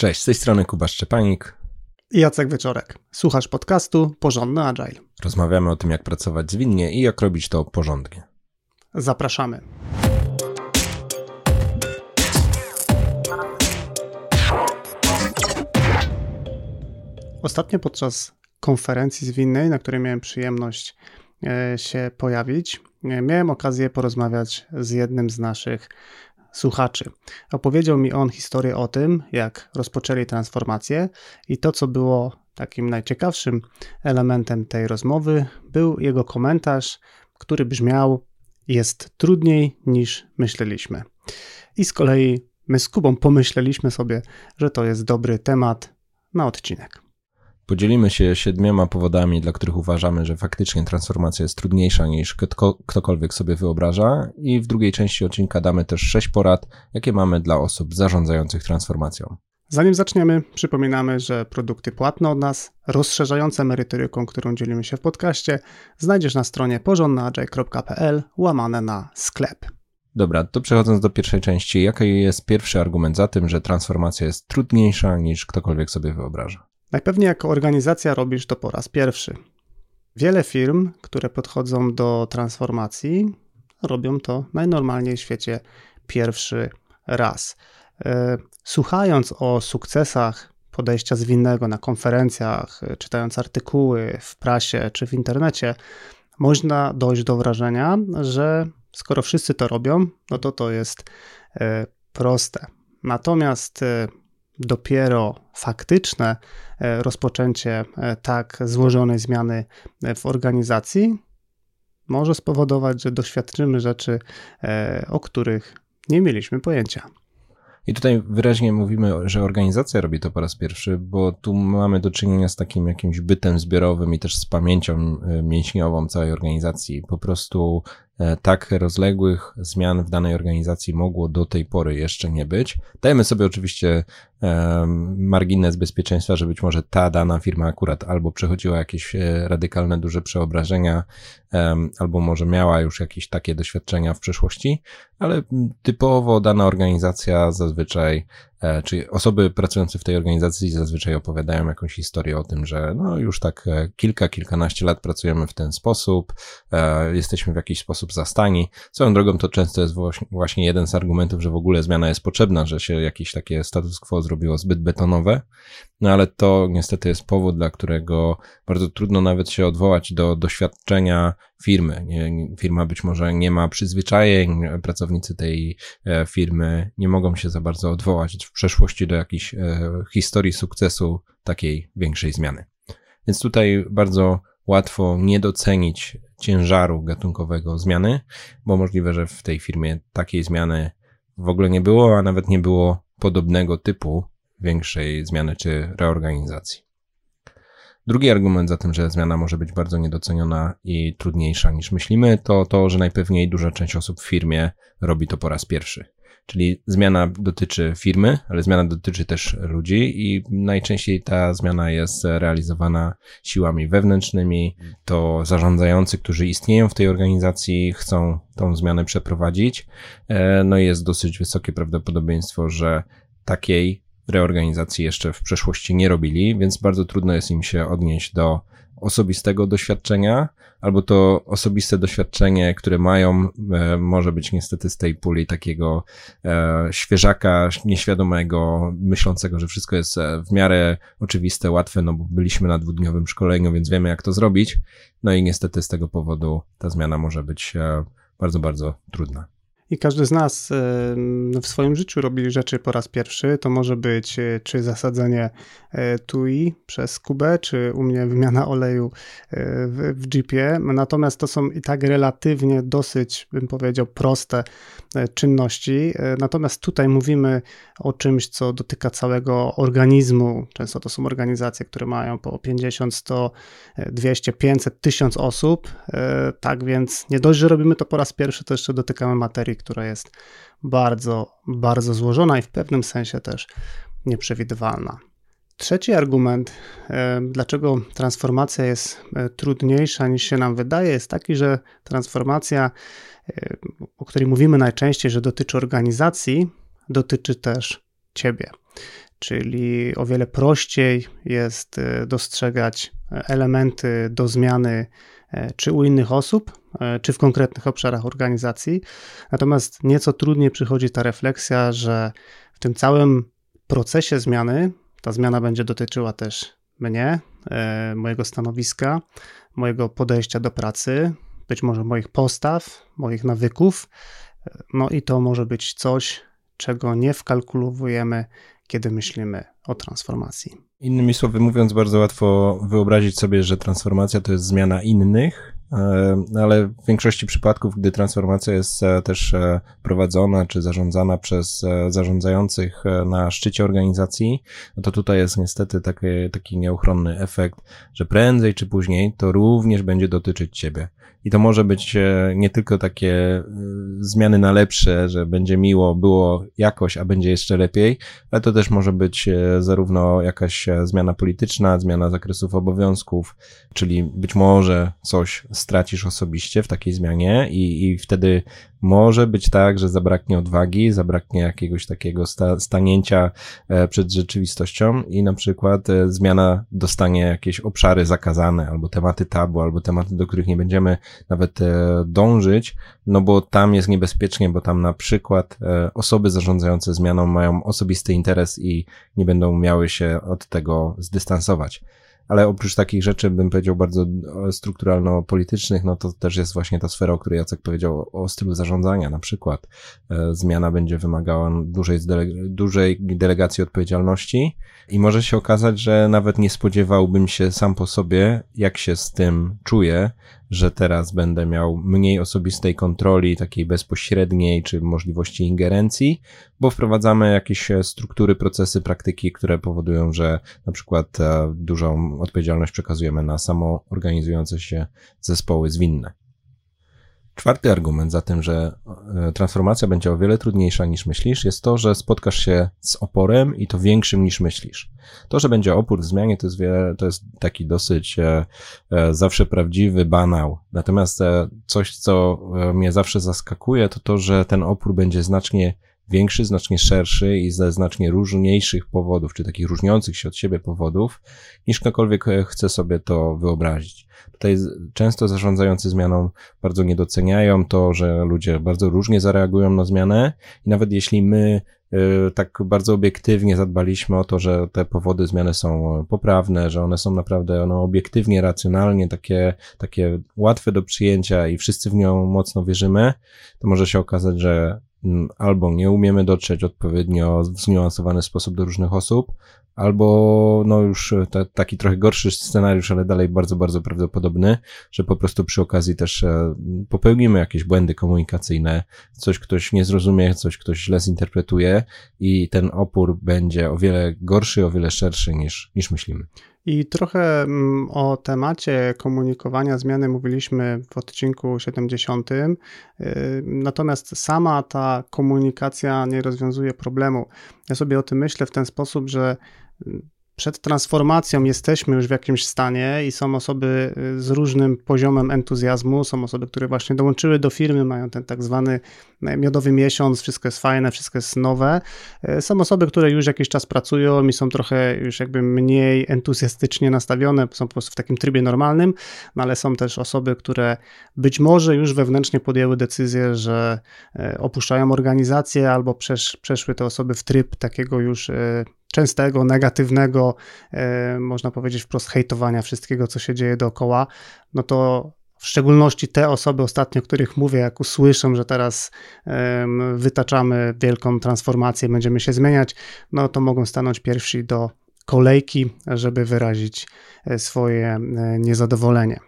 Cześć, z tej strony Kuba Szczepanik i Jacek Wieczorek. Słuchasz podcastu Porządny Agile. Rozmawiamy o tym, jak pracować zwinnie i jak robić to porządnie. Zapraszamy. Ostatnio podczas konferencji zwinnej, na której miałem przyjemność e, się pojawić, e, miałem okazję porozmawiać z jednym z naszych słuchaczy. Opowiedział mi on historię o tym, jak rozpoczęli transformację i to, co było takim najciekawszym elementem tej rozmowy, był jego komentarz, który brzmiał: Jest trudniej niż myśleliśmy. I z kolei my z Kubą pomyśleliśmy sobie, że to jest dobry temat na odcinek. Podzielimy się siedmioma powodami, dla których uważamy, że faktycznie transformacja jest trudniejsza niż ktokolwiek sobie wyobraża, i w drugiej części odcinka damy też sześć porad, jakie mamy dla osób zarządzających transformacją. Zanim zaczniemy, przypominamy, że produkty płatne od nas, rozszerzające merytoryką, którą dzielimy się w podcaście, znajdziesz na stronie porządnaagile.pl łamane na sklep. Dobra, to przechodząc do pierwszej części, jaki jest pierwszy argument za tym, że transformacja jest trudniejsza niż ktokolwiek sobie wyobraża? Najpewniej jako organizacja robisz to po raz pierwszy. Wiele firm, które podchodzą do transformacji, robią to najnormalniej w świecie pierwszy raz. E, słuchając o sukcesach podejścia zwinnego na konferencjach, e, czytając artykuły w prasie czy w internecie, można dojść do wrażenia, że skoro wszyscy to robią, no to to jest e, proste. Natomiast dopiero faktyczne e, rozpoczęcie e, tak złożonej zmiany e, w organizacji może spowodować, że doświadczymy rzeczy, o których nie mieliśmy pojęcia. I tutaj wyraźnie mówimy, że organizacja robi to po raz pierwszy, bo tu mamy do czynienia z takim jakimś bytem zbiorowym i też z pamięcią mięśniową całej organizacji. Po prostu tak rozległych zmian w danej organizacji mogło do tej pory jeszcze nie być. Dajemy sobie oczywiście margines bezpieczeństwa, że być może ta dana firma akurat albo przechodziła jakieś e, radykalne, duże przeobrażenia, albo może miała już jakieś takie doświadczenia w przeszłości, ale typowo dana organizacja zazwyczaj E, czyli osoby pracujące w tej organizacji zazwyczaj opowiadają jakąś historię o tym, że no już tak e, kilka, kilkanaście lat pracujemy w ten sposób, e, jesteśmy w jakiś sposób zastani. Swoją drogą to często jest właśnie jeden z argumentów, że w ogóle zmiana jest potrzebna, że się jakieś takie status quo zrobiło zbyt betonowe, no ale to niestety jest powód, dla którego bardzo trudno nawet się odwołać do doświadczenia firmy. Firma być może nie ma przyzwyczajeń, pracownicy tej e, firmy nie mogą się za bardzo odwołać w przeszłości do jakiejś e, historii sukcesu takiej większej zmiany. Więc tutaj bardzo łatwo nie docenić ciężaru gatunkowego zmiany, bo możliwe, że w tej firmie takiej zmiany w ogóle nie było, a nawet nie było podobnego typu większej zmiany czy reorganizacji. Drugi argument za tym, że zmiana może być bardzo niedoceniona i trudniejsza niż myślimy, to to, że najpewniej duża część osób w firmie robi to po raz pierwszy. Czyli zmiana dotyczy firmy, ale zmiana dotyczy też ludzi i najczęściej ta zmiana jest realizowana siłami wewnętrznymi. To zarządzający, którzy istnieją w tej organizacji, chcą tą zmianę przeprowadzić. E, no i jest dosyć wysokie prawdopodobieństwo, że takiej reorganizacji jeszcze w przeszłości nie robili, więc bardzo trudno jest im się odnieść do osobistego doświadczenia, albo to osobiste doświadczenie, które mają, e, może być niestety z tej puli takiego e, świeżaka, nieświadomego, myślącego, że wszystko jest e, w miarę oczywiste, łatwe, no bo byliśmy na dwudniowym szkoleniu, więc wiemy jak to zrobić. No i niestety z tego powodu ta zmiana może być bardzo, bardzo trudna. I każdy z nas w swoim życiu robi rzeczy po raz pierwszy. To może być e, czy zasadzenie e, TUI przez Kubę, czy u mnie wymiana oleju e, w, w Jeepie. Natomiast to są i tak relatywnie dosyć, bym powiedział, proste czynności. Natomiast tutaj mówimy o czymś, co dotyka całego organizmu. Często to są organizacje, które mają po 50, 100, 200, 500, 1000 osób. Tak więc nie dość, że robimy to po raz pierwszy, to jeszcze dotykamy materii, która jest bardzo, bardzo złożona i w pewnym sensie też nieprzewidywalna. Trzeci argument, e, dlaczego transformacja jest e, trudniejsza niż się nam wydaje, jest taki, że transformacja, e, o której mówimy najczęściej, że dotyczy organizacji, dotyczy też ciebie. czyli o wiele prościej jest dostrzegać elementy do zmiany czy u innych osób, czy w konkretnych obszarach organizacji. Natomiast nieco trudniej przychodzi ta refleksja, że w tym całym procesie zmiany ta zmiana będzie dotyczyła też mnie, e, mojego stanowiska, mojego podejścia do pracy, być może moich postaw, moich nawyków. No i to może być coś, czego nie wkalkulujemy, kiedy myślimy o transformacji. Innymi słowy mówiąc, bardzo łatwo wyobrazić sobie, że transformacja to jest zmiana innych, ale w większości przypadków, gdy transformacja jest e, też e, prowadzona czy zarządzana przez zarządzających na szczycie organizacji, no to tutaj jest niestety taki, taki nieuchronny efekt, że prędzej czy później to również będzie dotyczyć ciebie. I to może być nie tylko takie zmiany na lepsze, że będzie miło, było jakoś, a będzie jeszcze lepiej, ale to też może być zarówno jakaś zmiana polityczna, zmiana zakresów obowiązków, czyli być może coś stracisz osobiście w takiej zmianie i, i wtedy może być tak, że zabraknie odwagi, zabraknie jakiegoś takiego sta, stanięcia e, przed rzeczywistością i na przykład e, zmiana dostanie jakieś obszary zakazane, albo tematy tabu, albo tematy, do których nie będziemy nawet e, dążyć, no bo tam jest niebezpiecznie, bo tam na przykład osoby zarządzające zmianą mają osobisty interes i nie będą miały się od tego zdystansować ale oprócz takich rzeczy, bym powiedział, bardzo strukturalno-politycznych, no to też jest właśnie ta sfera, o której Jacek powiedział, o stylu zarządzania. Na przykład e, zmiana będzie wymagała dużej, dużej delegacji odpowiedzialności i może się okazać, że nawet nie spodziewałbym się sam po sobie, jak się z tym czuję, że teraz będę miał mniej osobistej kontroli, takiej bezpośredniej, czy możliwości ingerencji, bo wprowadzamy jakieś e, struktury, procesy, praktyki, które powodują, że na przykład e, dużą odpowiedzialność przekazujemy na samo organizujące się zespoły zwinne. Czwarty argument za tym, że e, transformacja będzie o wiele trudniejsza niż myślisz, jest to, że spotkasz się z oporem i to większym niż myślisz. To, że będzie opór w zmianie, to jest, wiele, to jest taki dosyć e, e, zawsze prawdziwy banał. Natomiast e, coś, co e, mnie zawsze zaskakuje, to to, że ten opór będzie znacznie większy, znacznie szerszy i ze znacznie różniejszych powodów, czy takich różniących się od siebie powodów, niż ktokolwiek e, chce sobie to wyobrazić. Tutaj często zarządzający zmianą bardzo nie doceniają to, że ludzie bardzo różnie zareagują na zmianę. I nawet jeśli my y, tak bardzo obiektywnie zadbaliśmy o to, że te powody zmiany są poprawne, że one są naprawdę one obiektywnie, racjonalnie takie, takie łatwe do przyjęcia i wszyscy w nią mocno wierzymy, to może się okazać, że albo nie umiemy dotrzeć odpowiednio w zniuansowany sposób do różnych osób, albo no już e, taki trochę gorszy scenariusz, ale dalej bardzo, bardzo prawdopodobny, że po prostu przy okazji też e, popełnimy jakieś błędy komunikacyjne, coś ktoś nie zrozumie, coś ktoś źle zinterpretuje i ten opór będzie o wiele gorszy, o wiele szerszy niż, niż myślimy. I trochę mm, o temacie komunikowania zmiany mówiliśmy w odcinku 70. Y, natomiast sama ta komunikacja nie rozwiązuje problemu. Ja sobie o tym myślę w ten sposób, że przed transformacją jesteśmy już w jakimś stanie i są osoby y, z różnym poziomem entuzjazmu, są osoby, które właśnie dołączyły do firmy, mają ten tak zwany e, miodowy miesiąc, wszystko jest fajne, wszystko jest nowe. E, są osoby, które już jakiś czas pracują i są trochę już jakby mniej entuzjastycznie nastawione, są po prostu w takim trybie normalnym, no ale są też osoby, które być może już wewnętrznie podjęły decyzję, że e, opuszczają organizację albo przesz, przeszły te osoby w tryb takiego już częstego, negatywnego, e, można powiedzieć wprost hejtowania wszystkiego, co się dzieje dookoła, no to w szczególności te osoby ostatnio, o których mówię, jak usłyszą, że teraz wytaczamy wielką transformację, będziemy się zmieniać, no to mogą stanąć pierwsi do kolejki, żeby wyrazić e, swoje e, niezadowolenie.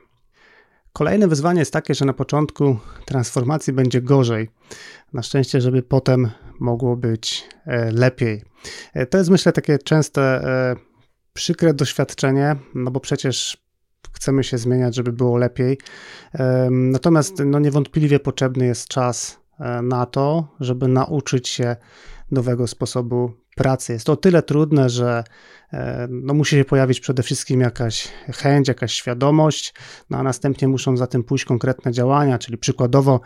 Kolejne wyzwanie jest takie, że na początku transformacji będzie gorzej. Na szczęście, żeby potem mogło być e, lepiej. E, to jest myślę takie częste, e, przykre doświadczenie, no bo przecież chcemy się zmieniać, żeby było lepiej. Natomiast no niewątpliwie potrzebny jest czas na to, żeby nauczyć się nowego sposobu pracy. Jest to o tyle trudne, że no, musi się pojawić przede wszystkim jakaś chęć, jakaś świadomość, no, a następnie muszą za tym pójść konkretne działania, czyli przykładowo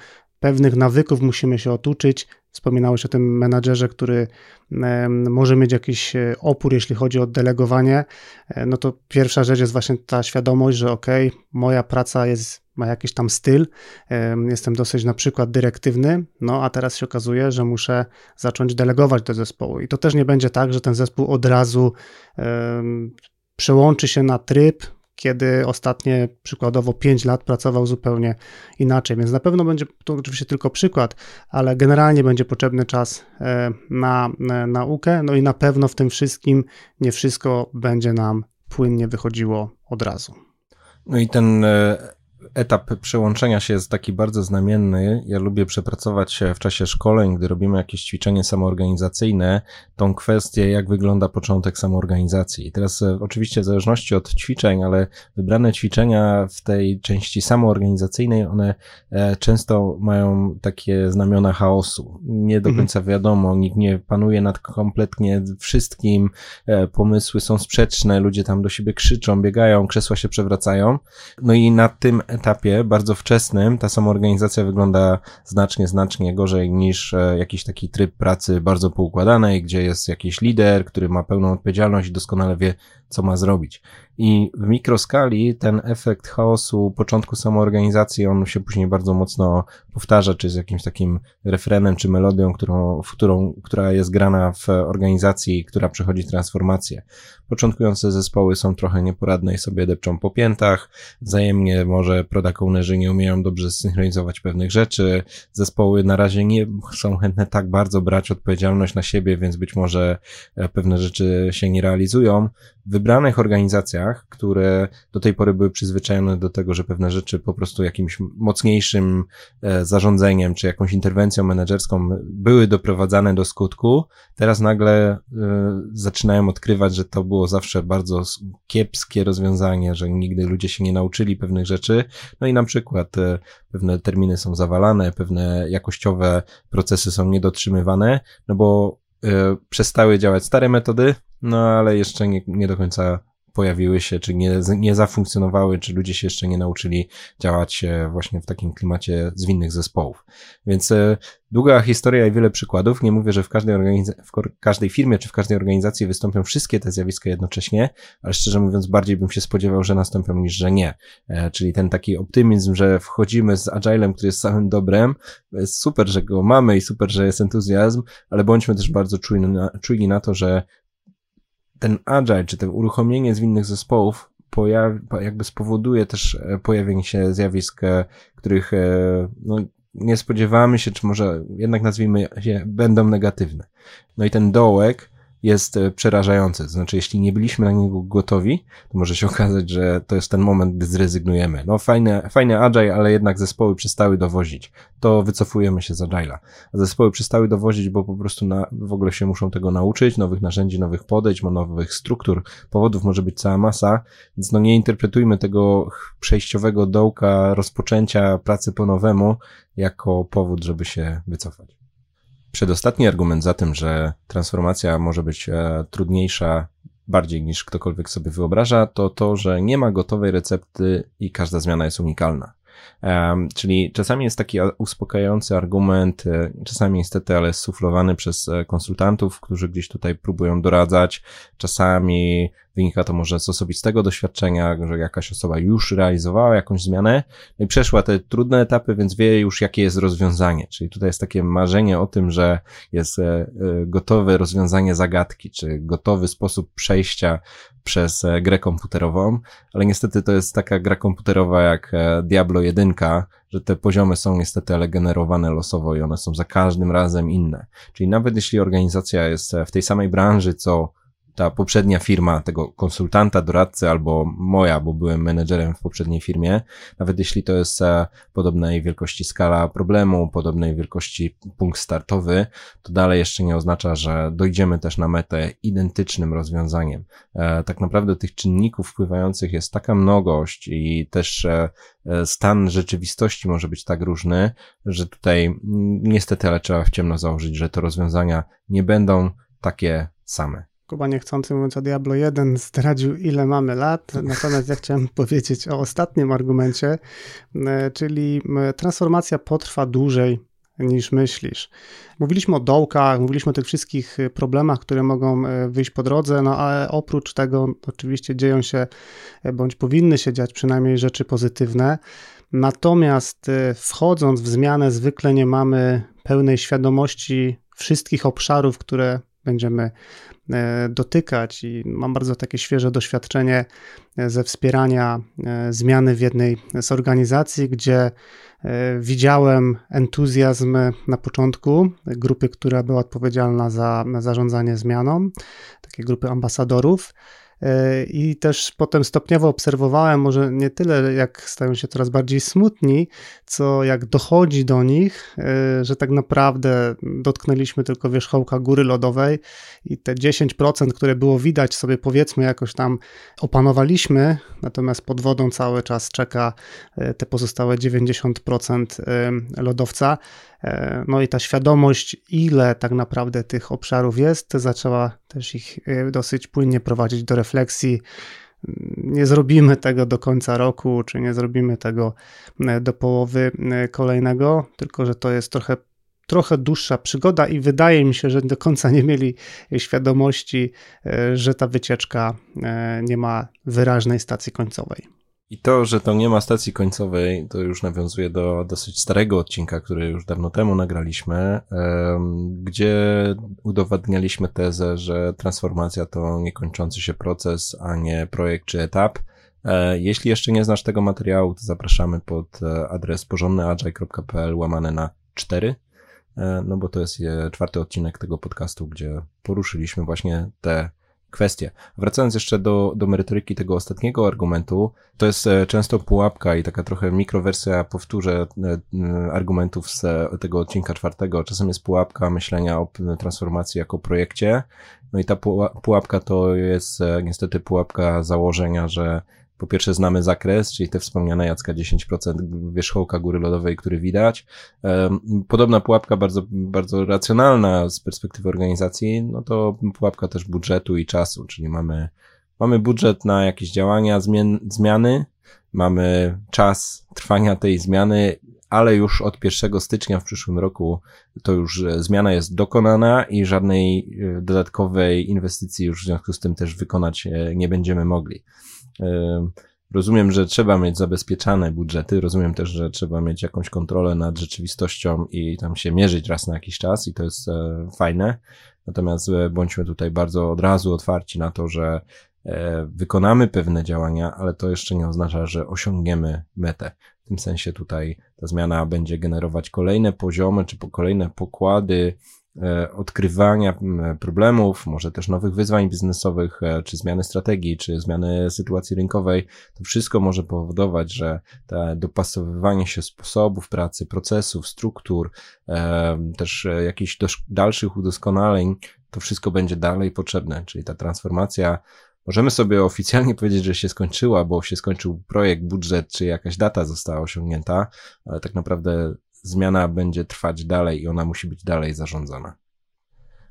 pewnych nawyków musimy się otuczyć. Wspominałeś o tym menadżerze, który może mieć jakiś e, opór, jeśli chodzi o delegowanie. E, no to pierwsza rzecz jest właśnie ta świadomość, że ok, moja praca jest, ma jakiś tam styl, jestem dosyć na przykład dyrektywny, no a teraz się okazuje, że muszę zacząć delegować do zespołu. I to też nie będzie tak, że ten zespół od razu przełączy się na tryb, kiedy ostatnie przykładowo 5 lat pracował zupełnie inaczej. Więc na pewno będzie to oczywiście tylko przykład, ale generalnie będzie potrzebny czas e, na, na naukę. No i na pewno w tym wszystkim nie wszystko będzie nam płynnie wychodziło od razu. No i ten e, etap przełączenia się jest taki bardzo znamienny. Ja lubię przepracować w czasie szkoleń, gdy robimy jakieś ćwiczenie samoorganizacyjne, tą kwestię, jak wygląda początek samoorganizacji. I teraz e, oczywiście w zależności od ćwiczeń, ale wybrane ćwiczenia w tej części samoorganizacyjnej, one e, często mają takie znamiona chaosu. Nie do mhm. końca wiadomo, nikt nie panuje nad kompletnie wszystkim, e, pomysły są sprzeczne, ludzie tam do siebie krzyczą, biegają, krzesła się przewracają. No i na tym etapie, bardzo wczesnym, ta samoorganizacja wygląda znacznie, znacznie gorzej niż e, jakiś taki tryb pracy bardzo poukładanej, gdzie jest jakiś lider, który ma pełną odpowiedzialność i doskonale wie, co ma zrobić. I w mikroskali ten efekt chaosu początku samoorganizacji, on się później bardzo mocno powtarza, czy z jakimś takim refrenem, czy melodią, którą, w którą, która jest grana w organizacji, która przechodzi transformację. Początkujące zespoły są trochę nieporadne i sobie depczą po piętach, wzajemnie może product nie umieją dobrze synchronizować pewnych rzeczy, zespoły na razie nie są chętne tak bardzo brać odpowiedzialność na siebie, więc być może e, pewne rzeczy się nie realizują. W wybranych organizacjach, które do tej pory były przyzwyczajone do tego, że pewne rzeczy po prostu jakimś mocniejszym e, zarządzeniem czy jakąś interwencją menedżerską były doprowadzane do skutku, teraz nagle e, zaczynają odkrywać, że to było zawsze bardzo kiepskie rozwiązanie, że nigdy ludzie się nie nauczyli pewnych rzeczy. No i na przykład e, pewne terminy są zawalane, pewne jakościowe procesy są niedotrzymywane, no bo przestały działać stare metody, no ale jeszcze nie, nie do końca pojawiły się, czy nie, nie zafunkcjonowały, czy ludzie się jeszcze nie nauczyli działać e, właśnie w takim klimacie zwinnych zespołów. Więc e, długa historia i wiele przykładów. Nie mówię, że w każdej, w każdej firmie czy w każdej organizacji wystąpią wszystkie te zjawiska jednocześnie, ale szczerze mówiąc bardziej bym się spodziewał, że nastąpią niż, że nie. E, czyli ten taki optymizm, że wchodzimy z agilem, który jest samym dobrem, super, że go mamy i super, że jest entuzjazm, ale bądźmy też bardzo czujni na, czujni na to, że ten agile, czy to uruchomienie zwinnych zespołów pojawi, jakby spowoduje też e, pojawienie się zjawisk, e, których e, no, nie spodziewamy się, czy może jednak nazwijmy je, będą negatywne. No i ten dołek jest e, przerażający. To znaczy, jeśli nie byliśmy na niego gotowi, to może się okazać, że to jest ten moment, gdy zrezygnujemy. No fajne, fajne agile, ale jednak zespoły przestały dowozić. To wycofujemy się z agile'a. Zespoły przestały dowozić, bo po prostu na, w ogóle się muszą tego nauczyć, nowych narzędzi, nowych podejść, nowych struktur, powodów może być cała masa, więc no nie interpretujmy tego przejściowego dołka rozpoczęcia pracy po nowemu jako powód, żeby się wycofać. Przedostatni argument za tym, że transformacja może być e, trudniejsza bardziej niż ktokolwiek sobie wyobraża, to to, że nie ma gotowej recepty i każda zmiana jest unikalna. Czyli czasami jest taki uspokajający argument, e, czasami niestety, ale suflowany przez e, konsultantów, którzy gdzieś tutaj próbują doradzać. Czasami wynika to może z osobistego doświadczenia, że jakaś osoba już realizowała jakąś zmianę no i przeszła te trudne etapy, więc wie już, jakie jest rozwiązanie. Czyli tutaj jest takie marzenie o tym, że jest e, gotowe rozwiązanie zagadki, czy gotowy sposób przejścia przez e, grę komputerową, ale niestety to jest taka gra komputerowa jak e, Diablo 1, że te poziomy są niestety ale generowane losowo i one są za każdym razem inne. Czyli nawet jeśli organizacja jest e, w tej samej branży, co ta poprzednia firma tego konsultanta, doradcy albo moja, bo byłem menedżerem w poprzedniej firmie, nawet jeśli to jest e, podobnej wielkości skala problemu, podobnej wielkości punkt startowy, to dalej jeszcze nie oznacza, że dojdziemy też na metę identycznym rozwiązaniem. E, tak naprawdę tych czynników wpływających jest taka mnogość i też e, stan rzeczywistości może być tak różny, że tutaj niestety, ale trzeba w ciemno założyć, że te rozwiązania nie będą takie same Kuba niechcący mówiąc o Diablo 1 zdradził ile mamy lat, natomiast ja chciałem powiedzieć o ostatnim argumencie, e, czyli transformacja potrwa dłużej niż myślisz. Mówiliśmy o dołkach, mówiliśmy o tych wszystkich problemach, które mogą e, wyjść po drodze, no ale oprócz tego oczywiście dzieją się, e, bądź powinny się dziać przynajmniej rzeczy pozytywne. Natomiast wchodząc w zmianę zwykle nie mamy pełnej świadomości wszystkich obszarów, które będziemy e, dotykać i mam bardzo takie świeże doświadczenie e, ze wspierania e, zmiany w jednej z organizacji, gdzie widziałem entuzjazm na początku grupy, która była odpowiedzialna za zarządzanie zmianą, takiej grupy ambasadorów I też potem stopniowo obserwowałem, może nie tyle jak stają się coraz bardziej smutni, co jak dochodzi do nich, e, że tak naprawdę dotknęliśmy tylko wierzchołka góry lodowej i te 10%, które było widać, sobie powiedzmy jakoś tam opanowaliśmy, natomiast pod wodą cały czas czeka e, te pozostałe 90% lodowca. E, no i ta świadomość, ile tak naprawdę tych obszarów jest, zaczęła też ich e, dosyć płynnie prowadzić do refleksji. Nie zrobimy tego do końca roku, czy nie zrobimy tego e, do połowy kolejnego, tylko że to jest trochę trochę dłuższa przygoda i wydaje mi się, że do końca nie mieli świadomości, że ta wycieczka nie ma wyraźnej stacji końcowej. I to, że to nie ma stacji końcowej, to już nawiązuje do dosyć starego odcinka, który już dawno temu nagraliśmy, gdzie udowadnialiśmy tezę, że transformacja to niekończący się proces, a nie projekt czy etap. E, jeśli jeszcze nie znasz tego materiału, to zapraszamy pod e, adres porządnyagile.pl łamane na 4, e, no bo to jest czwarty odcinek tego podcastu, gdzie poruszyliśmy właśnie te kwestie. Wracając jeszcze do, do merytoryki tego ostatniego argumentu, to jest e, często pułapka i taka trochę mikrowersja, powtórzę, e, argumentów z tego odcinka czwartego. Czasem jest pułapka myślenia o transformacji jako projekcie. No i ta pułapka to jest e, niestety pułapka założenia, że po pierwsze znamy zakres, czyli te wspomniane Jacka 10% wierzchołka góry lodowej, który widać. Podobna pułapka, bardzo, bardzo racjonalna z perspektywy organizacji, no to pułapka też budżetu i czasu, czyli mamy, mamy budżet na jakieś działania, zmian, zmiany, mamy czas trwania tej zmiany, ale już od 1 stycznia w przyszłym roku to już zmiana jest dokonana i żadnej e, dodatkowej inwestycji już w związku z tym też wykonać e, nie będziemy mogli. Rozumiem, że trzeba mieć zabezpieczane budżety, rozumiem też, że trzeba mieć jakąś kontrolę nad rzeczywistością i tam się mierzyć raz na jakiś czas i to jest e, fajne. Natomiast e, bądźmy tutaj bardzo od razu otwarci na to, że e, wykonamy pewne działania, ale to jeszcze nie oznacza, że osiągniemy metę. W tym sensie tutaj ta zmiana będzie generować kolejne poziomy czy kolejne pokłady odkrywania problemów, może też nowych wyzwań biznesowych, e, czy zmiany strategii, czy zmiany sytuacji rynkowej, to wszystko może powodować, że to dopasowywanie się sposobów pracy, procesów, struktur, e, też jakichś dalszych udoskonaleń, to wszystko będzie dalej potrzebne, czyli ta transformacja Możemy sobie oficjalnie powiedzieć, że się skończyła, bo się skończył projekt, budżet, czy jakaś data została osiągnięta, ale tak naprawdę zmiana będzie trwać dalej i ona musi być dalej zarządzana.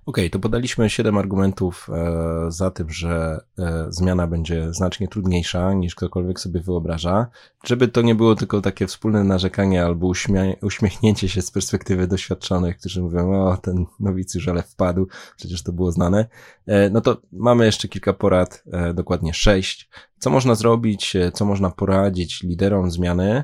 OK, to podaliśmy 7 argumentów e, za tym, że e, zmiana będzie znacznie trudniejsza niż ktokolwiek sobie wyobraża. Żeby to nie było tylko takie wspólne narzekanie albo uśmie uśmiechnięcie się z perspektywy doświadczonych, którzy mówią, o ten nowicjusz ale wpadł, przecież to było znane. E, no to mamy jeszcze kilka porad, dokładnie sześć. Co można zrobić, co można poradzić liderom zmiany,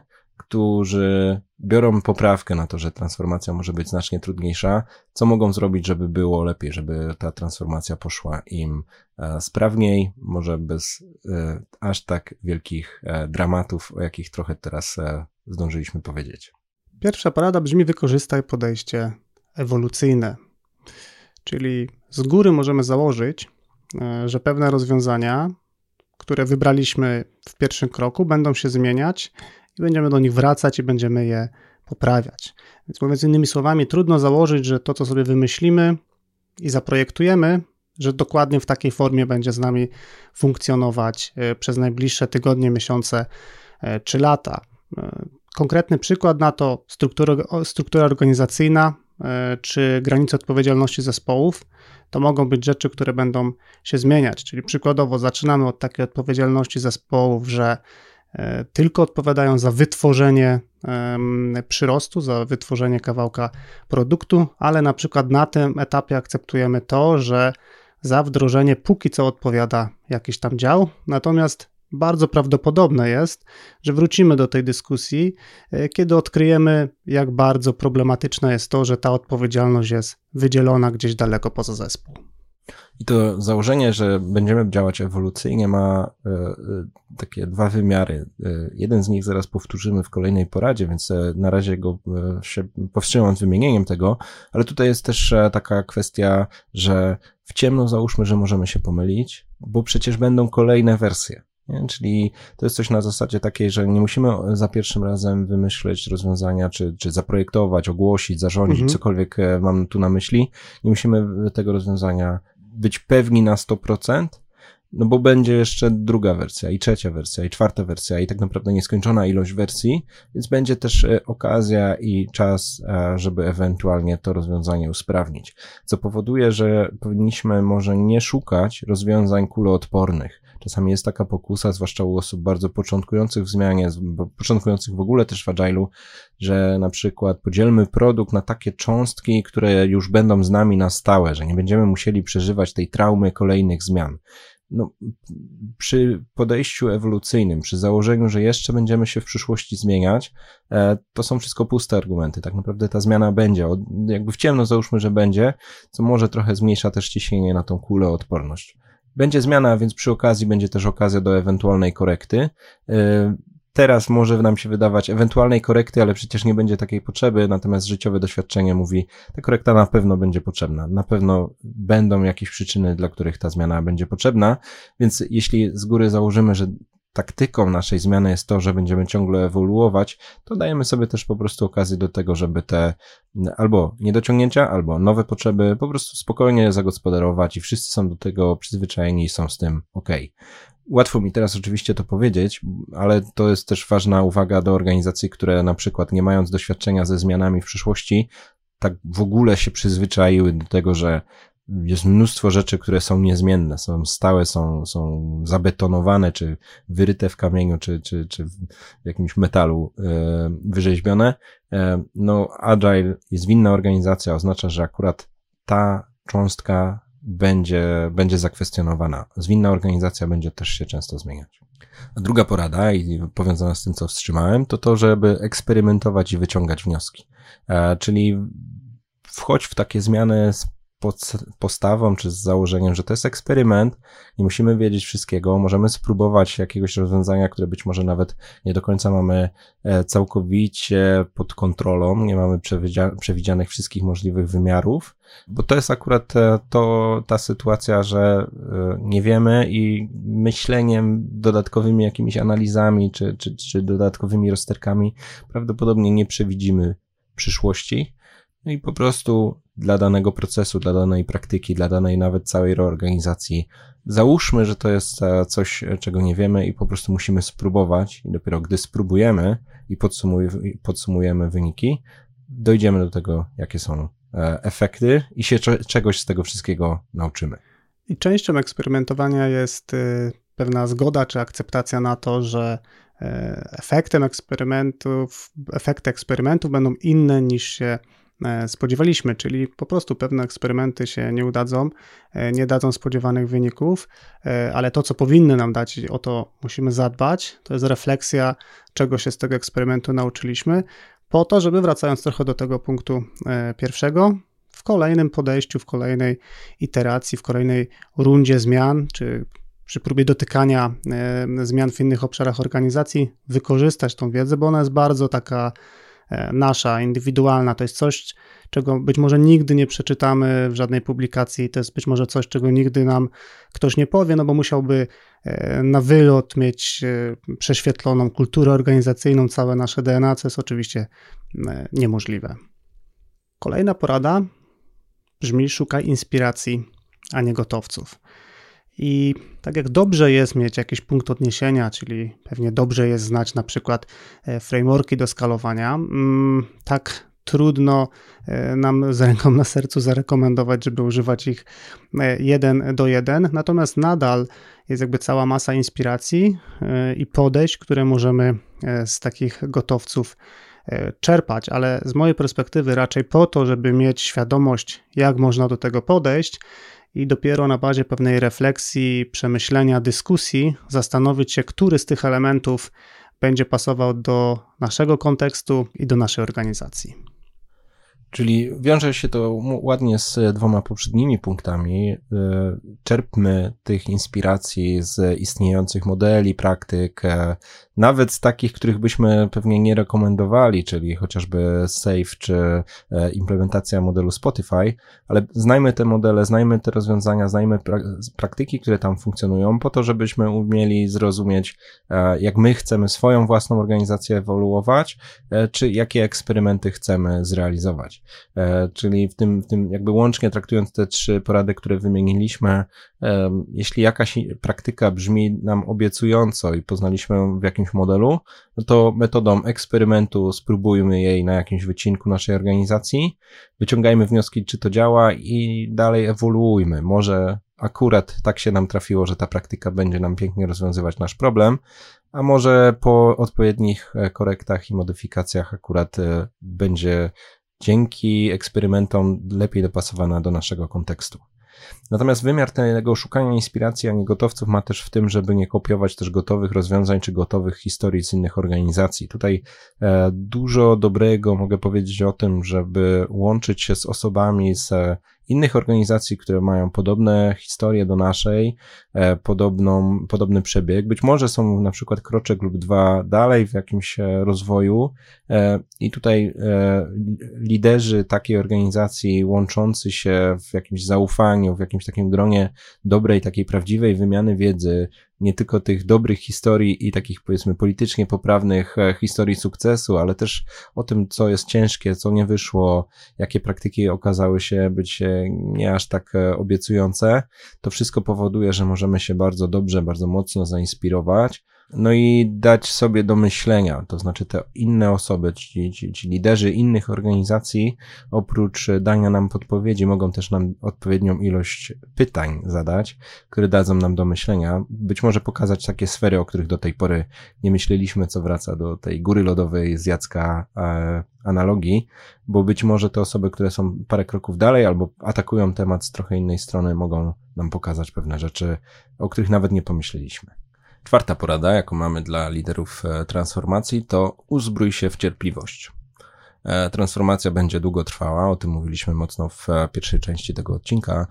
którzy biorą poprawkę na to, że transformacja może być znacznie trudniejsza, co mogą zrobić, żeby było lepiej, żeby ta transformacja poszła im e, sprawniej, może bez e, aż tak wielkich e, dramatów, o jakich trochę teraz zdążyliśmy powiedzieć. Pierwsza porada brzmi: wykorzystaj podejście ewolucyjne. Czyli z góry możemy założyć, że pewne rozwiązania, które wybraliśmy w pierwszym kroku, będą się zmieniać i będziemy do nich wracać i będziemy je poprawiać. Więc mówiąc innymi słowami, trudno założyć, że to, co sobie wymyślimy i zaprojektujemy, że dokładnie w takiej formie będzie z nami funkcjonować e, przez najbliższe tygodnie, miesiące e, czy lata. E, konkretny przykład na to struktura, struktura organizacyjna czy granice odpowiedzialności zespołów, to mogą być rzeczy, które będą się zmieniać. Czyli przykładowo zaczynamy od takiej odpowiedzialności zespołów, że tylko odpowiadają za wytworzenie przyrostu, za wytworzenie kawałka produktu, ale na przykład na tym etapie akceptujemy to, że za wdrożenie póki co odpowiada jakiś tam dział, natomiast bardzo prawdopodobne jest, że wrócimy do tej dyskusji, e, kiedy odkryjemy, jak bardzo problematyczne jest to, że ta odpowiedzialność jest wydzielona gdzieś daleko poza zespół. I to założenie, że będziemy działać ewolucyjnie, ma e, e, takie dwa wymiary. jeden z nich zaraz powtórzymy w kolejnej poradzie, więc na razie go się powstrzymam z wymienieniem tego, ale tutaj jest też taka kwestia, że w ciemno załóżmy, że możemy się pomylić, bo przecież będą kolejne wersje. Nie? Czyli to jest coś na zasadzie takiej, że nie musimy za pierwszym razem wymyśleć rozwiązania, czy, czy zaprojektować, ogłosić, zarządzić, mhm. cokolwiek e, mam tu na myśli. Nie musimy tego rozwiązania być pewni na 100%, no bo będzie jeszcze druga wersja, i trzecia wersja, i czwarta wersja, i tak naprawdę nieskończona ilość wersji, więc będzie też e, okazja i czas, e, żeby ewentualnie to rozwiązanie usprawnić. Co powoduje, że powinniśmy może nie szukać rozwiązań kuloodpornych. Czasami jest taka pokusa, zwłaszcza u osób bardzo początkujących w zmianie, początkujących w ogóle też w Agile'u, że na przykład podzielmy produkt na takie cząstki, które już będą z nami na stałe, że nie będziemy musieli przeżywać tej traumy kolejnych zmian no, przy podejściu ewolucyjnym, przy założeniu, że jeszcze będziemy się w przyszłości zmieniać, e, to są wszystko puste argumenty. Tak naprawdę ta zmiana będzie, jakby w ciemno załóżmy, że będzie, co może trochę zmniejsza też ciśnienie na tą kulę odporność. Będzie zmiana, więc przy okazji będzie też okazja do ewentualnej korekty. E, teraz może nam się wydawać ewentualnej korekty, ale przecież nie będzie takiej potrzeby, natomiast życiowe doświadczenie mówi, ta korekta na pewno będzie potrzebna. Na pewno będą jakieś przyczyny, dla których ta zmiana będzie potrzebna, więc jeśli z góry założymy, że taktyką naszej zmiany jest to, że będziemy ciągle ewoluować, to dajemy sobie też po prostu okazję do tego, żeby te albo niedociągnięcia, albo nowe potrzeby po prostu spokojnie zagospodarować i wszyscy są do tego przyzwyczajeni i są z tym ok. Łatwo mi teraz oczywiście to powiedzieć, ale to jest też ważna uwaga do organizacji, które na przykład nie mając doświadczenia ze zmianami w przyszłości, tak w ogóle się przyzwyczaiły do tego, że jest mnóstwo rzeczy, które są niezmienne, są stałe, są, są zabetonowane, czy wyryte w kamieniu, czy, czy, czy w jakimś metalu e, wyrzeźbione. E, no, Agile jest winna organizacja, oznacza, że akurat ta cząstka będzie, będzie zakwestionowana. Zwinna organizacja będzie też się często zmieniać. A druga porada, i powiązana z tym, co wstrzymałem, to to, żeby eksperymentować i wyciągać wnioski. E, czyli wchodź w takie zmiany z postawą czy z założeniem, że to jest eksperyment, nie musimy wiedzieć wszystkiego, możemy spróbować jakiegoś rozwiązania, które być może nawet nie do końca mamy e, całkowicie pod kontrolą, nie mamy przewidzianych wszystkich możliwych wymiarów, bo to jest akurat e, to ta sytuacja, że e, nie wiemy i myśleniem, dodatkowymi jakimiś analizami czy, czy, czy dodatkowymi rozterkami prawdopodobnie nie przewidzimy przyszłości. No i po prostu dla danego procesu, dla danej praktyki, dla danej nawet całej reorganizacji. Załóżmy, że to jest e, coś, czego nie wiemy i po prostu musimy spróbować i dopiero gdy spróbujemy i podsumujemy wyniki, dojdziemy do tego, jakie są e, efekty i się czegoś z tego wszystkiego nauczymy. I częścią eksperymentowania jest y, pewna zgoda czy akceptacja na to, że e, efektem eksperymentów, efekty eksperymentów będą inne niż się E, spodziewaliśmy, czyli po prostu pewne eksperymenty się nie udadzą, e, nie dadzą spodziewanych wyników, e, ale to, co powinny nam dać, o to musimy zadbać, to jest refleksja, czego się z tego eksperymentu nauczyliśmy, po to, żeby wracając trochę do tego punktu pierwszego, w kolejnym podejściu, w kolejnej iteracji, w kolejnej rundzie zmian, czy przy próbie dotykania zmian w innych obszarach organizacji, wykorzystać tą wiedzę, bo ona jest bardzo taka E, nasza, indywidualna. To jest coś, czego być może nigdy nie przeczytamy w żadnej publikacji. To jest być może coś, czego nigdy nam ktoś nie powie, no bo musiałby e, na wylot mieć e, prześwietloną kulturę organizacyjną, całe nasze DNA, co jest oczywiście niemożliwe. Kolejna porada brzmi: szukaj inspiracji, a nie gotowców. I tak jak dobrze jest mieć jakiś punkt odniesienia, czyli pewnie dobrze jest znać na przykład e, frameworki do skalowania, mm, tak trudno nam z ręką na sercu zarekomendować, żeby używać ich jeden do jeden. Natomiast nadal jest jakby cała masa inspiracji i podejść, które możemy z takich gotowców czerpać, ale z mojej perspektywy raczej po to, żeby mieć świadomość, jak można do tego podejść, i dopiero na bazie pewnej refleksji, przemyślenia, dyskusji zastanowić się, który z tych elementów będzie pasował do naszego kontekstu i do naszej organizacji. Czyli wiąże się to ładnie z dwoma poprzednimi punktami. Y, czerpmy tych inspiracji z istniejących modeli, praktyk, e, nawet z takich, których byśmy pewnie nie rekomendowali, czyli chociażby Safe czy e, implementacja modelu Spotify, ale znajmy te modele, znajmy te rozwiązania, znajmy praktyki, które tam funkcjonują, po to, żebyśmy umieli zrozumieć, e, jak my chcemy swoją własną organizację ewoluować, czy jakie eksperymenty chcemy zrealizować. E, czyli w tym, w tym jakby łącznie traktując te trzy porady, które wymieniliśmy, e, jeśli jakaś praktyka brzmi nam obiecująco i poznaliśmy ją w jakimś modelu, no to metodą eksperymentu spróbujmy jej na jakimś wycinku naszej organizacji, wyciągajmy wnioski, czy to działa i dalej ewoluujmy. Może akurat tak się nam trafiło, że ta praktyka będzie nam pięknie rozwiązywać nasz problem, a może po odpowiednich e, korektach i modyfikacjach akurat będzie dzięki eksperymentom lepiej dopasowana do naszego kontekstu. Natomiast wymiar tego szukania inspiracji, a nie gotowców ma też w tym, żeby nie kopiować też gotowych rozwiązań czy gotowych historii z innych organizacji. Tutaj e, dużo dobrego mogę powiedzieć o tym, żeby łączyć się z osobami z innych organizacji, które mają podobne historie do naszej, e, podobną, podobny przebieg. Być może są na przykład kroczek lub dwa dalej w jakimś e, rozwoju e, i tutaj liderzy takiej organizacji łączący się w jakimś zaufaniu, w jakimś takim gronie dobrej, takiej prawdziwej wymiany wiedzy, nie tylko tych dobrych historii i takich powiedzmy politycznie poprawnych e, historii sukcesu, ale też o tym, co jest ciężkie, co nie wyszło, jakie praktyki okazały się być e, nie aż tak e, obiecujące. To wszystko powoduje, że możemy się bardzo dobrze, bardzo mocno zainspirować no i dać sobie do myślenia, to znaczy te inne osoby, ci, ci, ci liderzy innych organizacji, oprócz dania nam podpowiedzi, mogą też nam odpowiednią ilość pytań zadać, które dadzą nam do myślenia. Być może pokazać takie sfery, o których do tej pory nie myśleliśmy, co wraca do tej góry lodowej z Jacka e, analogii, bo być może te osoby, które są parę kroków dalej albo atakują temat z trochę innej strony, mogą nam pokazać pewne rzeczy, o których nawet nie pomyśleliśmy. Czwarta porada, jaką mamy dla liderów e, transformacji, to uzbrój się w cierpliwość. E, transformacja będzie długo trwała, o tym mówiliśmy mocno w e, pierwszej części tego odcinka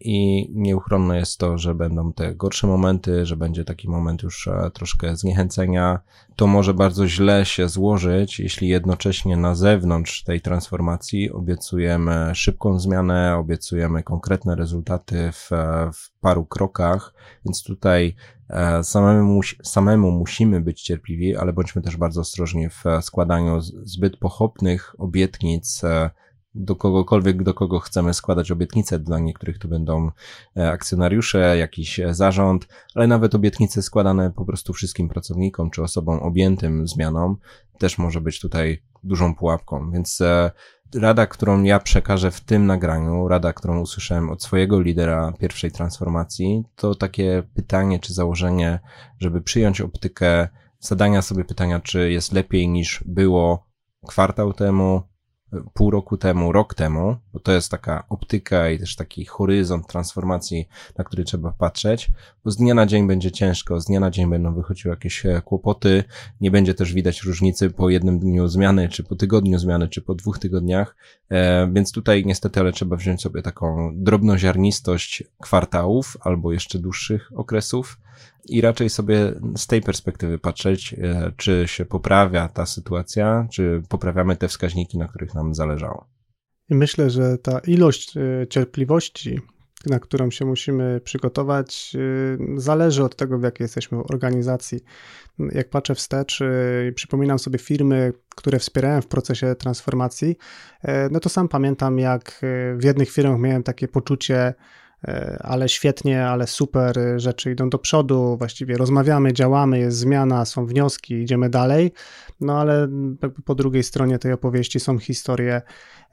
i nieuchronne jest to, że będą te gorsze momenty, że będzie taki moment już troszkę zniechęcenia. To może bardzo źle się złożyć, jeśli jednocześnie na zewnątrz tej transformacji obiecujemy szybką zmianę, obiecujemy konkretne rezultaty w, w paru krokach, więc tutaj samemu, samemu musimy być cierpliwi, ale bądźmy też bardzo ostrożni w składaniu zbyt pochopnych obietnic e, do kogokolwiek, do kogo chcemy składać obietnice. Dla niektórych to będą e, akcjonariusze, jakiś zarząd, ale nawet obietnice składane po prostu wszystkim pracownikom czy osobom objętym zmianą też może być tutaj dużą pułapką. Więc rada, którą ja przekażę w tym nagraniu, rada, którą usłyszałem od swojego lidera pierwszej transformacji, to takie pytanie czy założenie, żeby przyjąć optykę zadania sobie pytania, czy jest lepiej niż było kwartał temu, pół roku temu, rok temu, bo to jest taka optyka i też taki horyzont transformacji, na który trzeba patrzeć, bo z dnia na dzień będzie ciężko, z dnia na dzień będą wychodziły jakieś e, kłopoty, nie będzie też widać różnicy po jednym dniu zmiany, czy po tygodniu zmiany, czy po dwóch tygodniach, e, więc tutaj niestety, ale trzeba wziąć sobie taką drobnoziarnistość kwartałów albo jeszcze dłuższych okresów, i raczej sobie z tej perspektywy patrzeć, e, czy się poprawia ta sytuacja, czy poprawiamy te wskaźniki, na których nam zależało. I myślę, że ta ilość e, cierpliwości, na którą się musimy przygotować, e, zależy od tego, w jakiej jesteśmy organizacji. Jak patrzę wstecz i przypominam sobie firmy, które wspierałem w procesie transformacji, no to sam pamiętam, jak w jednych firmach miałem takie poczucie, ale świetnie, ale super, rzeczy idą do przodu, właściwie rozmawiamy, działamy, jest zmiana, są wnioski, idziemy dalej. No ale po drugiej stronie tej opowieści są historie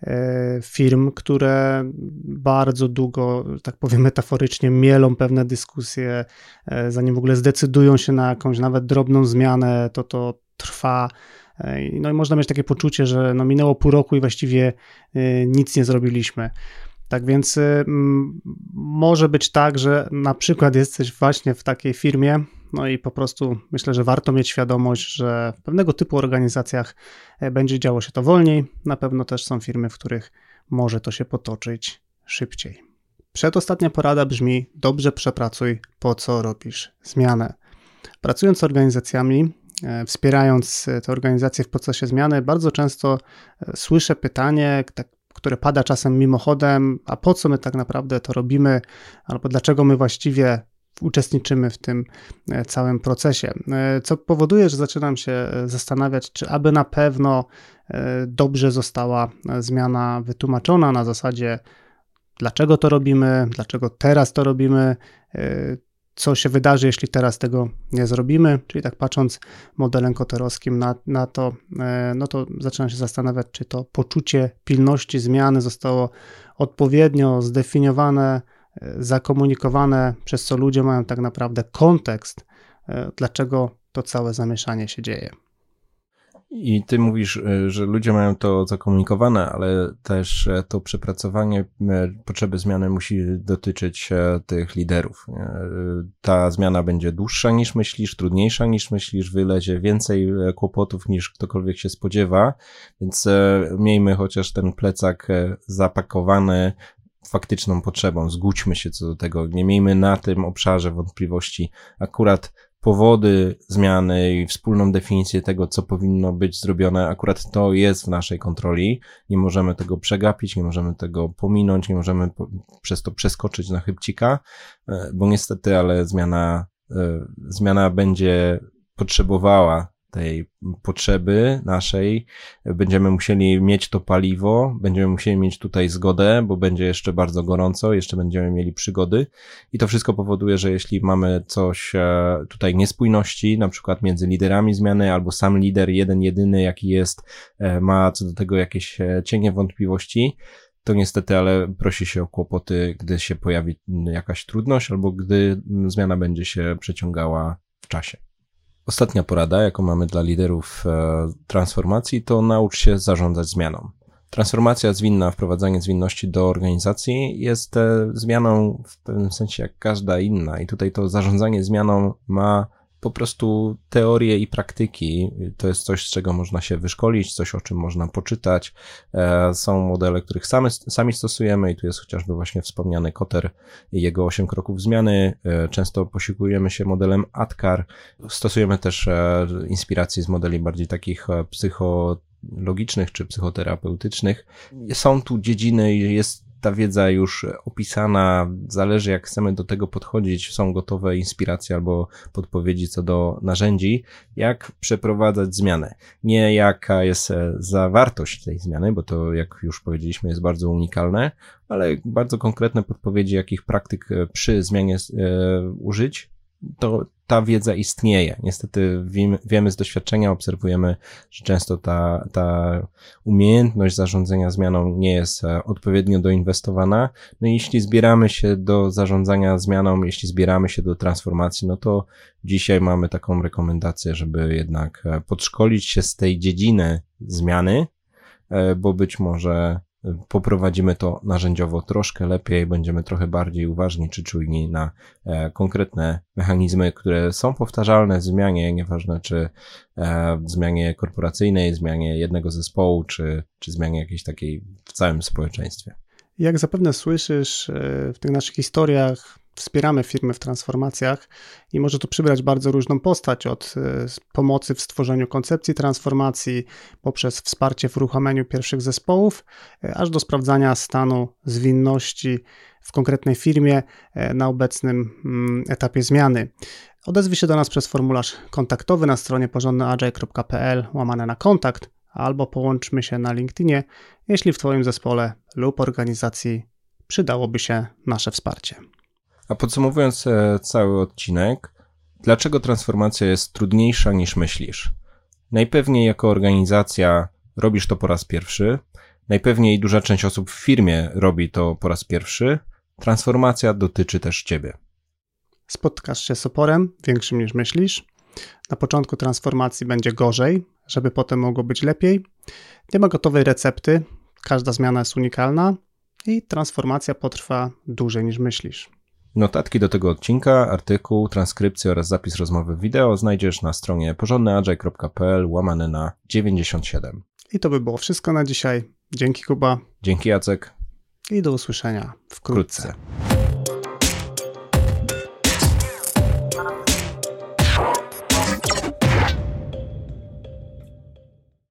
E, firm, które bardzo długo, tak powiem metaforycznie, mielą pewne dyskusje, e, zanim w ogóle zdecydują się na jakąś nawet drobną zmianę, to to trwa. E, no i można mieć takie poczucie, że no minęło pół roku i właściwie nic nie zrobiliśmy. Tak więc może być tak, że na przykład jesteś właśnie w takiej firmie, no i po prostu myślę, że warto mieć świadomość, że w pewnego typu organizacjach e, będzie działo się to wolniej. Na pewno też są firmy, w których może to się potoczyć szybciej. Przedostatnia porada brzmi: dobrze przepracuj, po co robisz zmianę. Pracując z organizacjami, e, wspierając te organizacje w procesie zmiany, bardzo często e, słyszę pytanie, tak, które pada czasem mimochodem: a po co my tak naprawdę to robimy, albo dlaczego my właściwie uczestniczymy w tym e, całym procesie. E, co powoduje, że zaczynam się e, zastanawiać, czy aby na pewno dobrze została zmiana wytłumaczona na zasadzie, dlaczego to robimy, dlaczego teraz to robimy, co się wydarzy, jeśli teraz tego nie zrobimy. Czyli tak patrząc modelem koterowskim na, na to, no to zaczynam się zastanawiać, czy to poczucie pilności zmiany zostało odpowiednio zdefiniowane zakomunikowane, przez co ludzie mają tak naprawdę kontekst, e, dlaczego to całe zamieszanie się dzieje. I ty mówisz, e, że ludzie mają to zakomunikowane, ale też e, to przepracowanie potrzeby zmiany musi dotyczyć tych liderów. Ta zmiana będzie dłuższa niż myślisz, trudniejsza niż myślisz, wylezie więcej kłopotów niż ktokolwiek się spodziewa, więc miejmy chociaż ten plecak zapakowany faktyczną potrzebą. Zgódźmy się co do tego. Nie miejmy na tym obszarze wątpliwości. Akurat powody zmiany i wspólną definicję tego, co powinno być zrobione, akurat to jest w naszej kontroli. Nie możemy tego przegapić, nie możemy tego pominąć, nie możemy przez to przeskoczyć na chybcika, e, bo niestety, ale zmiana, e, zmiana będzie potrzebowała tej potrzeby naszej, będziemy musieli mieć to paliwo, będziemy musieli mieć tutaj zgodę, bo będzie jeszcze bardzo gorąco, jeszcze będziemy mieli przygody i to wszystko powoduje, że jeśli mamy coś e, tutaj niespójności, na przykład między liderami zmiany, albo sam lider jeden, jedyny jaki jest, e, ma co do tego jakieś e, cienie wątpliwości, to niestety, ale prosi się o kłopoty, gdy się pojawi jakaś trudność, albo gdy zmiana będzie się przeciągała w czasie. Ostatnia porada, jaką mamy dla liderów e, transformacji, to naucz się zarządzać zmianą. Transformacja zwinna, wprowadzanie zwinności do organizacji jest e, zmianą w pewnym sensie jak każda inna, i tutaj to zarządzanie zmianą ma po prostu teorie i praktyki. To jest coś, z czego można się wyszkolić, coś, o czym można poczytać. E, są modele, których sami, sami stosujemy i tu jest chociażby właśnie wspomniany Koter i jego 8 kroków zmiany. E, często posiłkujemy się modelem ATKAR. Stosujemy też e, inspiracji z modeli bardziej takich psychologicznych czy psychoterapeutycznych. Są tu dziedziny, jest ta wiedza już opisana, zależy jak chcemy do tego podchodzić, są gotowe inspiracje albo podpowiedzi co do narzędzi, jak przeprowadzać zmianę. Nie jaka jest e, zawartość tej zmiany, bo to jak już powiedzieliśmy jest bardzo unikalne, ale bardzo konkretne podpowiedzi, jakich praktyk e, przy zmianie e, użyć, to ta wiedza istnieje. Niestety wiemy z doświadczenia, obserwujemy, że często ta, ta umiejętność zarządzania zmianą nie jest e, odpowiednio doinwestowana. No i jeśli zbieramy się do zarządzania zmianą, jeśli zbieramy się do transformacji, no to dzisiaj mamy taką rekomendację, żeby jednak e, podszkolić się z tej dziedziny zmiany, e, bo być może poprowadzimy to narzędziowo troszkę lepiej, będziemy trochę bardziej uważni czy czujni na e, konkretne mechanizmy, które są powtarzalne w zmianie, nieważne czy e, w zmianie korporacyjnej, zmianie jednego zespołu, czy, czy zmianie jakiejś takiej w całym społeczeństwie. Jak zapewne słyszysz e, w tych naszych historiach, wspieramy firmy w transformacjach i może to przybrać bardzo różną postać od e, pomocy w stworzeniu koncepcji transformacji, poprzez wsparcie w uruchomieniu pierwszych zespołów, e, aż do sprawdzania stanu zwinności w konkretnej firmie e, na obecnym mm, etapie zmiany. Odezwij się do nas przez formularz kontaktowy na stronie porządnyagile.pl łamane na kontakt albo połączmy się na LinkedInie, jeśli w Twoim zespole lub organizacji przydałoby się nasze wsparcie. A podsumowując e, cały odcinek, dlaczego transformacja jest trudniejsza niż myślisz? Najpewniej jako organizacja robisz to po raz pierwszy, najpewniej duża część osób w firmie robi to po raz pierwszy. Transformacja dotyczy też ciebie. Spotkasz się z oporem większym niż myślisz. Na początku transformacji będzie gorzej, żeby potem mogło być lepiej. Nie ma gotowej recepty, każda zmiana jest unikalna i transformacja potrwa dłużej niż myślisz. Notatki do tego odcinka, artykuł, transkrypcję oraz zapis rozmowy wideo znajdziesz na stronie porządnyagile.pl łamane na 97. I to by było wszystko na dzisiaj. Dzięki Kuba. Dzięki Jacek. I do usłyszenia wkrótce. Wkrótce.